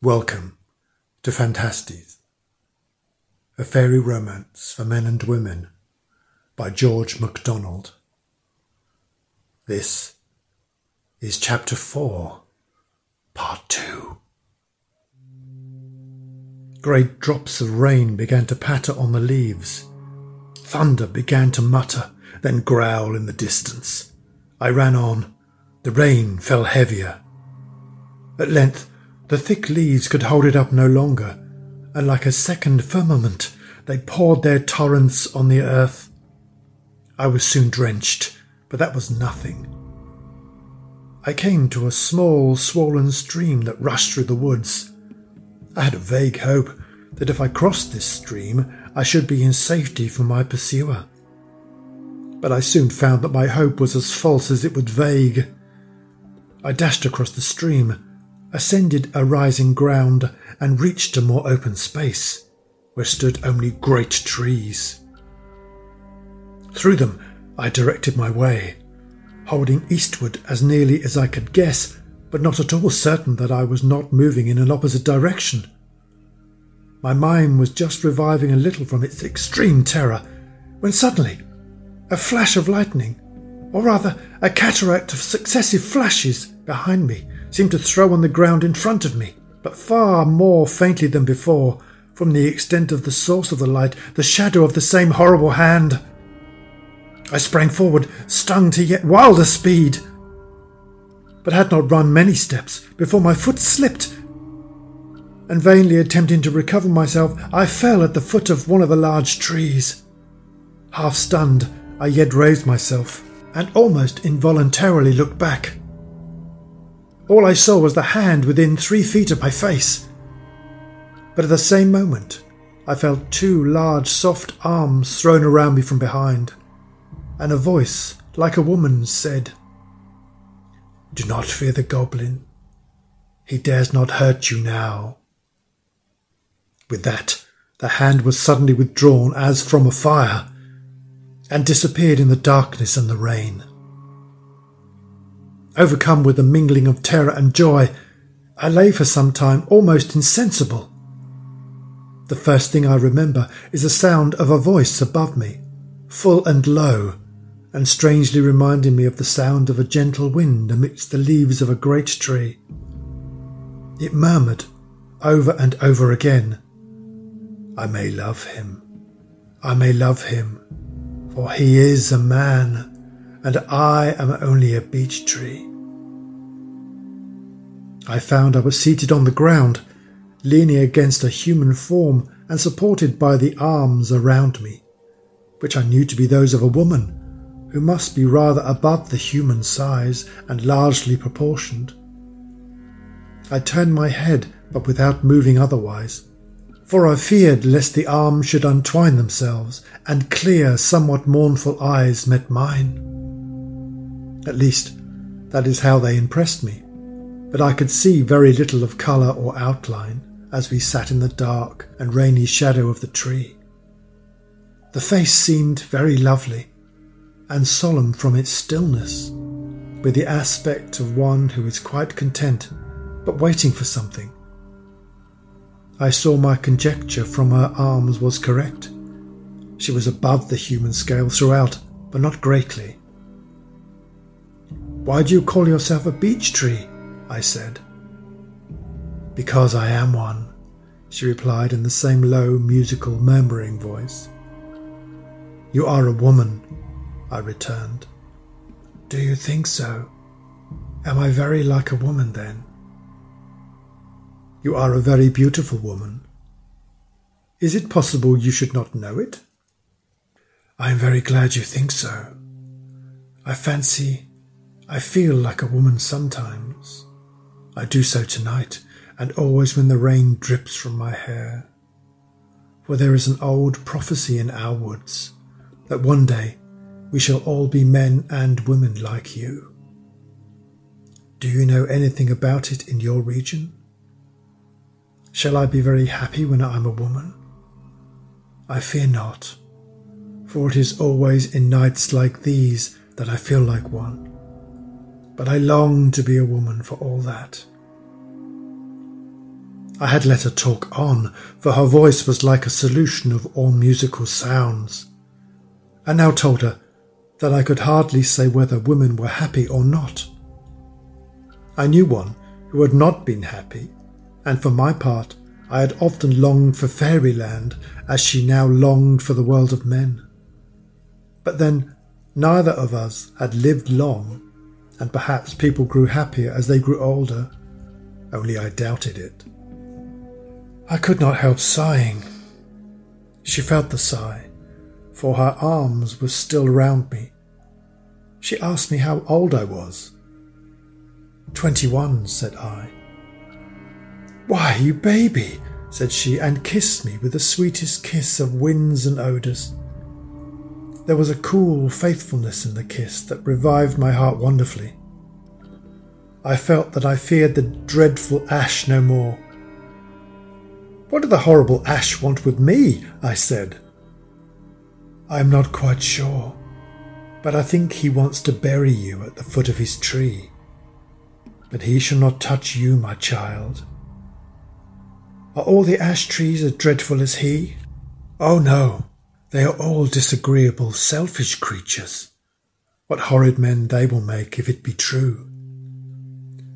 Welcome to Phantastes, a fairy romance for men and women by George MacDonald. This is Chapter 4, Part 2. Great drops of rain began to patter on the leaves. Thunder began to mutter, then growl in the distance. I ran on. The rain fell heavier. At length, the thick leaves could hold it up no longer, and like a second firmament, they poured their torrents on the earth. I was soon drenched, but that was nothing. I came to a small, swollen stream that rushed through the woods. I had a vague hope that if I crossed this stream, I should be in safety from my pursuer. But I soon found that my hope was as false as it was vague. I dashed across the stream ascended a rising ground, and reached a more open space, where stood only great trees. Through them I directed my way, holding eastward as nearly as I could guess, but not at all certain that I was not moving in an opposite direction. My mind was just reviving a little from its extreme terror, when suddenly a flash of lightning, or rather a cataract of successive flashes behind me, seemed to throw on the ground in front of me, but far more faintly than before, from the extent of the source of the light, the shadow of the same horrible hand. I sprang forward, stung to yet wilder speed, but had not run many steps before my foot slipped, and vainly attempting to recover myself, I fell at the foot of one of the large trees. Half stunned, I yet raised myself, and almost involuntarily looked back. All I saw was the hand within three feet of my face. But at the same moment, I felt two large, soft arms thrown around me from behind, and a voice, like a woman's, said, Do not fear the goblin. He dares not hurt you now. With that, the hand was suddenly withdrawn as from a fire, and disappeared in the darkness and the rain. Overcome with a mingling of terror and joy, I lay for some time almost insensible. The first thing I remember is the sound of a voice above me, full and low, and strangely reminding me of the sound of a gentle wind amidst the leaves of a great tree. It murmured over and over again, I may love him, I may love him, for he is a man, and I am only a beech tree. I found I was seated on the ground, leaning against a human form and supported by the arms around me, which I knew to be those of a woman, who must be rather above the human size and largely proportioned. I turned my head, but without moving otherwise, for I feared lest the arms should untwine themselves, and clear, somewhat mournful eyes met mine. At least, that is how they impressed me but I could see very little of colour or outline as we sat in the dark and rainy shadow of the tree. The face seemed very lovely and solemn from its stillness, with the aspect of one who is quite content but waiting for something. I saw my conjecture from her arms was correct. She was above the human scale throughout, but not greatly. Why do you call yourself a beech tree? I said. Because I am one, she replied in the same low, musical, murmuring voice. You are a woman, I returned. Do you think so? Am I very like a woman then? You are a very beautiful woman. Is it possible you should not know it? I am very glad you think so. I fancy I feel like a woman sometimes. I do so tonight, and always when the rain drips from my hair. For there is an old prophecy in our woods that one day we shall all be men and women like you. Do you know anything about it in your region? Shall I be very happy when I am a woman? I fear not, for it is always in nights like these that I feel like one but I long to be a woman for all that. I had let her talk on, for her voice was like a solution of all musical sounds. I now told her that I could hardly say whether women were happy or not. I knew one who had not been happy, and for my part, I had often longed for fairyland as she now longed for the world of men. But then, neither of us had lived long, and perhaps people grew happier as they grew older, only I doubted it. I could not help sighing. She felt the sigh, for her arms were still round me. She asked me how old I was. Twenty one, said I. Why, you baby, said she, and kissed me with the sweetest kiss of winds and odours. There was a cool faithfulness in the kiss that revived my heart wonderfully. I felt that I feared the dreadful ash no more what did the horrible Ash want with me? I said. I am not quite sure, but I think he wants to bury you at the foot of his tree. But he shall not touch you, my child. Are all the ash trees as dreadful as he? Oh no, they are all disagreeable, selfish creatures. What horrid men they will make if it be true.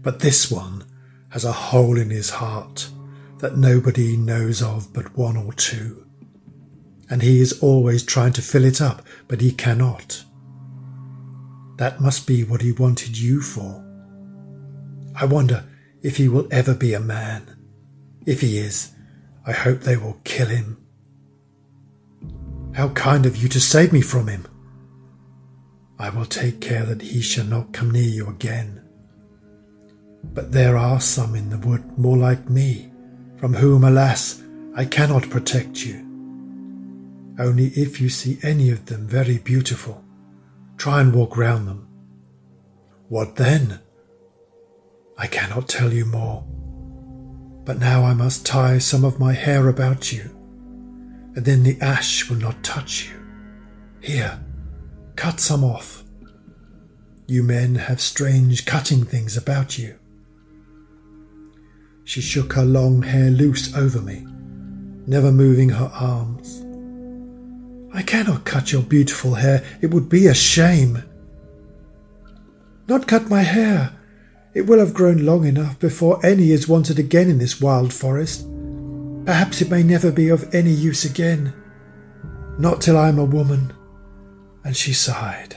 But this one has a hole in his heart that nobody knows of but one or two. And he is always trying to fill it up, but he cannot. That must be what he wanted you for. I wonder if he will ever be a man. If he is, I hope they will kill him. How kind of you to save me from him. I will take care that he shall not come near you again. But there are some in the wood more like me from whom, alas, I cannot protect you. Only if you see any of them very beautiful, try and walk round them. What then? I cannot tell you more. But now I must tie some of my hair about you, and then the ash will not touch you. Here, cut some off. You men have strange cutting things about you. She shook her long hair loose over me, never moving her arms. I cannot cut your beautiful hair, it would be a shame. Not cut my hair. It will have grown long enough before any is wanted again in this wild forest. Perhaps it may never be of any use again. Not till I am a woman. And she sighed.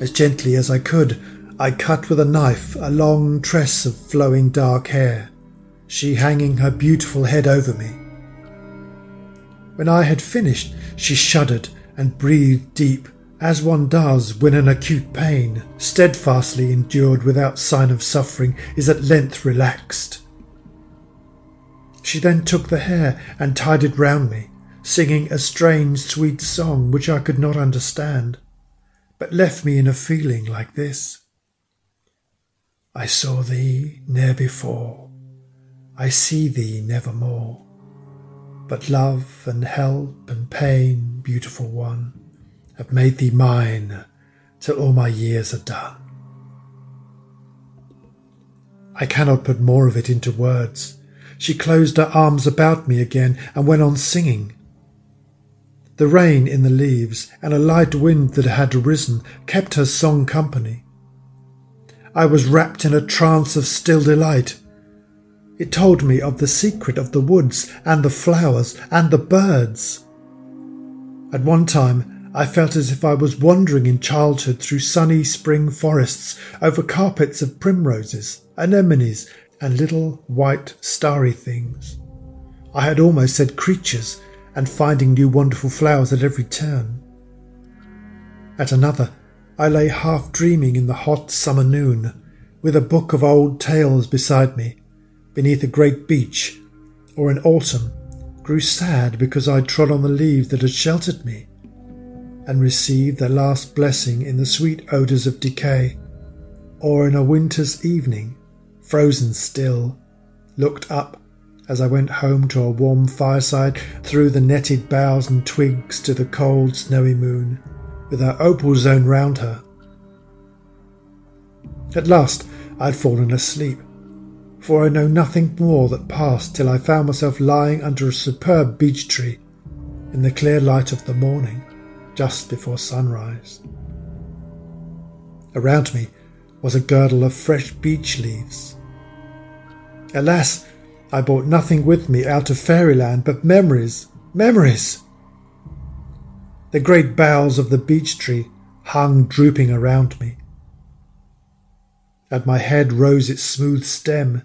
As gently as I could, I cut with a knife a long tress of flowing dark hair, she hanging her beautiful head over me. When I had finished, she shuddered and breathed deep, as one does when an acute pain, steadfastly endured without sign of suffering, is at length relaxed. She then took the hair and tied it round me, singing a strange, sweet song which I could not understand, but left me in a feeling like this. I saw thee ne'er before, I see thee nevermore. But love and help and pain, beautiful one, have made thee mine till all my years are done. I cannot put more of it into words. She closed her arms about me again and went on singing. The rain in the leaves and a light wind that had arisen kept her song company. I was wrapped in a trance of still delight. It told me of the secret of the woods and the flowers and the birds. At one time, I felt as if I was wandering in childhood through sunny spring forests over carpets of primroses, anemones, and little white starry things. I had almost said creatures, and finding new wonderful flowers at every turn. At another, I lay half dreaming in the hot summer noon, with a book of old tales beside me, beneath a great beech, or in autumn grew sad because I trod on the leaves that had sheltered me, and received their last blessing in the sweet odours of decay, or in a winter's evening, frozen still, looked up as I went home to a warm fireside through the netted boughs and twigs to the cold snowy moon with her opal zone round her. At last I had fallen asleep, for I know nothing more that passed till I found myself lying under a superb beech tree in the clear light of the morning, just before sunrise. Around me was a girdle of fresh beech leaves. Alas, I brought nothing with me out of fairyland but memories, memories! The great boughs of the beech tree hung drooping around me. At my head rose its smooth stem,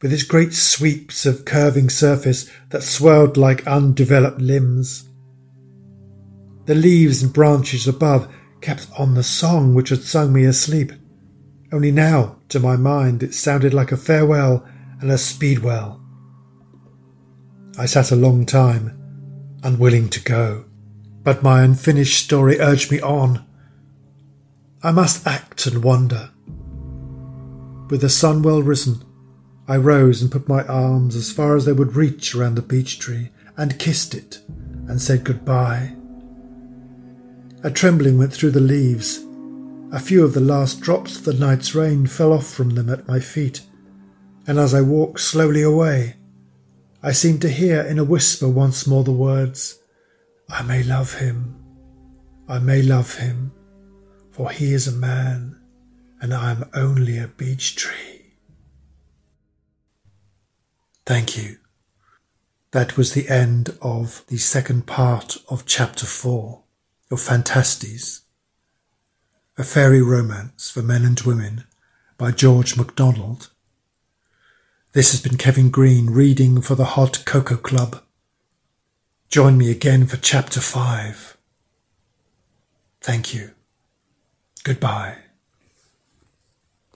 with its great sweeps of curving surface that swelled like undeveloped limbs. The leaves and branches above kept on the song which had sung me asleep. Only now, to my mind, it sounded like a farewell and a speedwell. I sat a long time, unwilling to go, but my unfinished story urged me on. I must act and wander. With the sun well risen, I rose and put my arms as far as they would reach around the beech tree and kissed it and said goodbye. A trembling went through the leaves. A few of the last drops of the night's rain fell off from them at my feet, and as I walked slowly away, I seemed to hear in a whisper once more the words, I may love him, I may love him, for he is a man, and I am only a beech tree. Thank you. That was the end of the second part of chapter four of Phantastes, a fairy romance for men and women by George MacDonald. This has been Kevin Green reading for the Hot Cocoa Club. Join me again for chapter five. Thank you. Goodbye.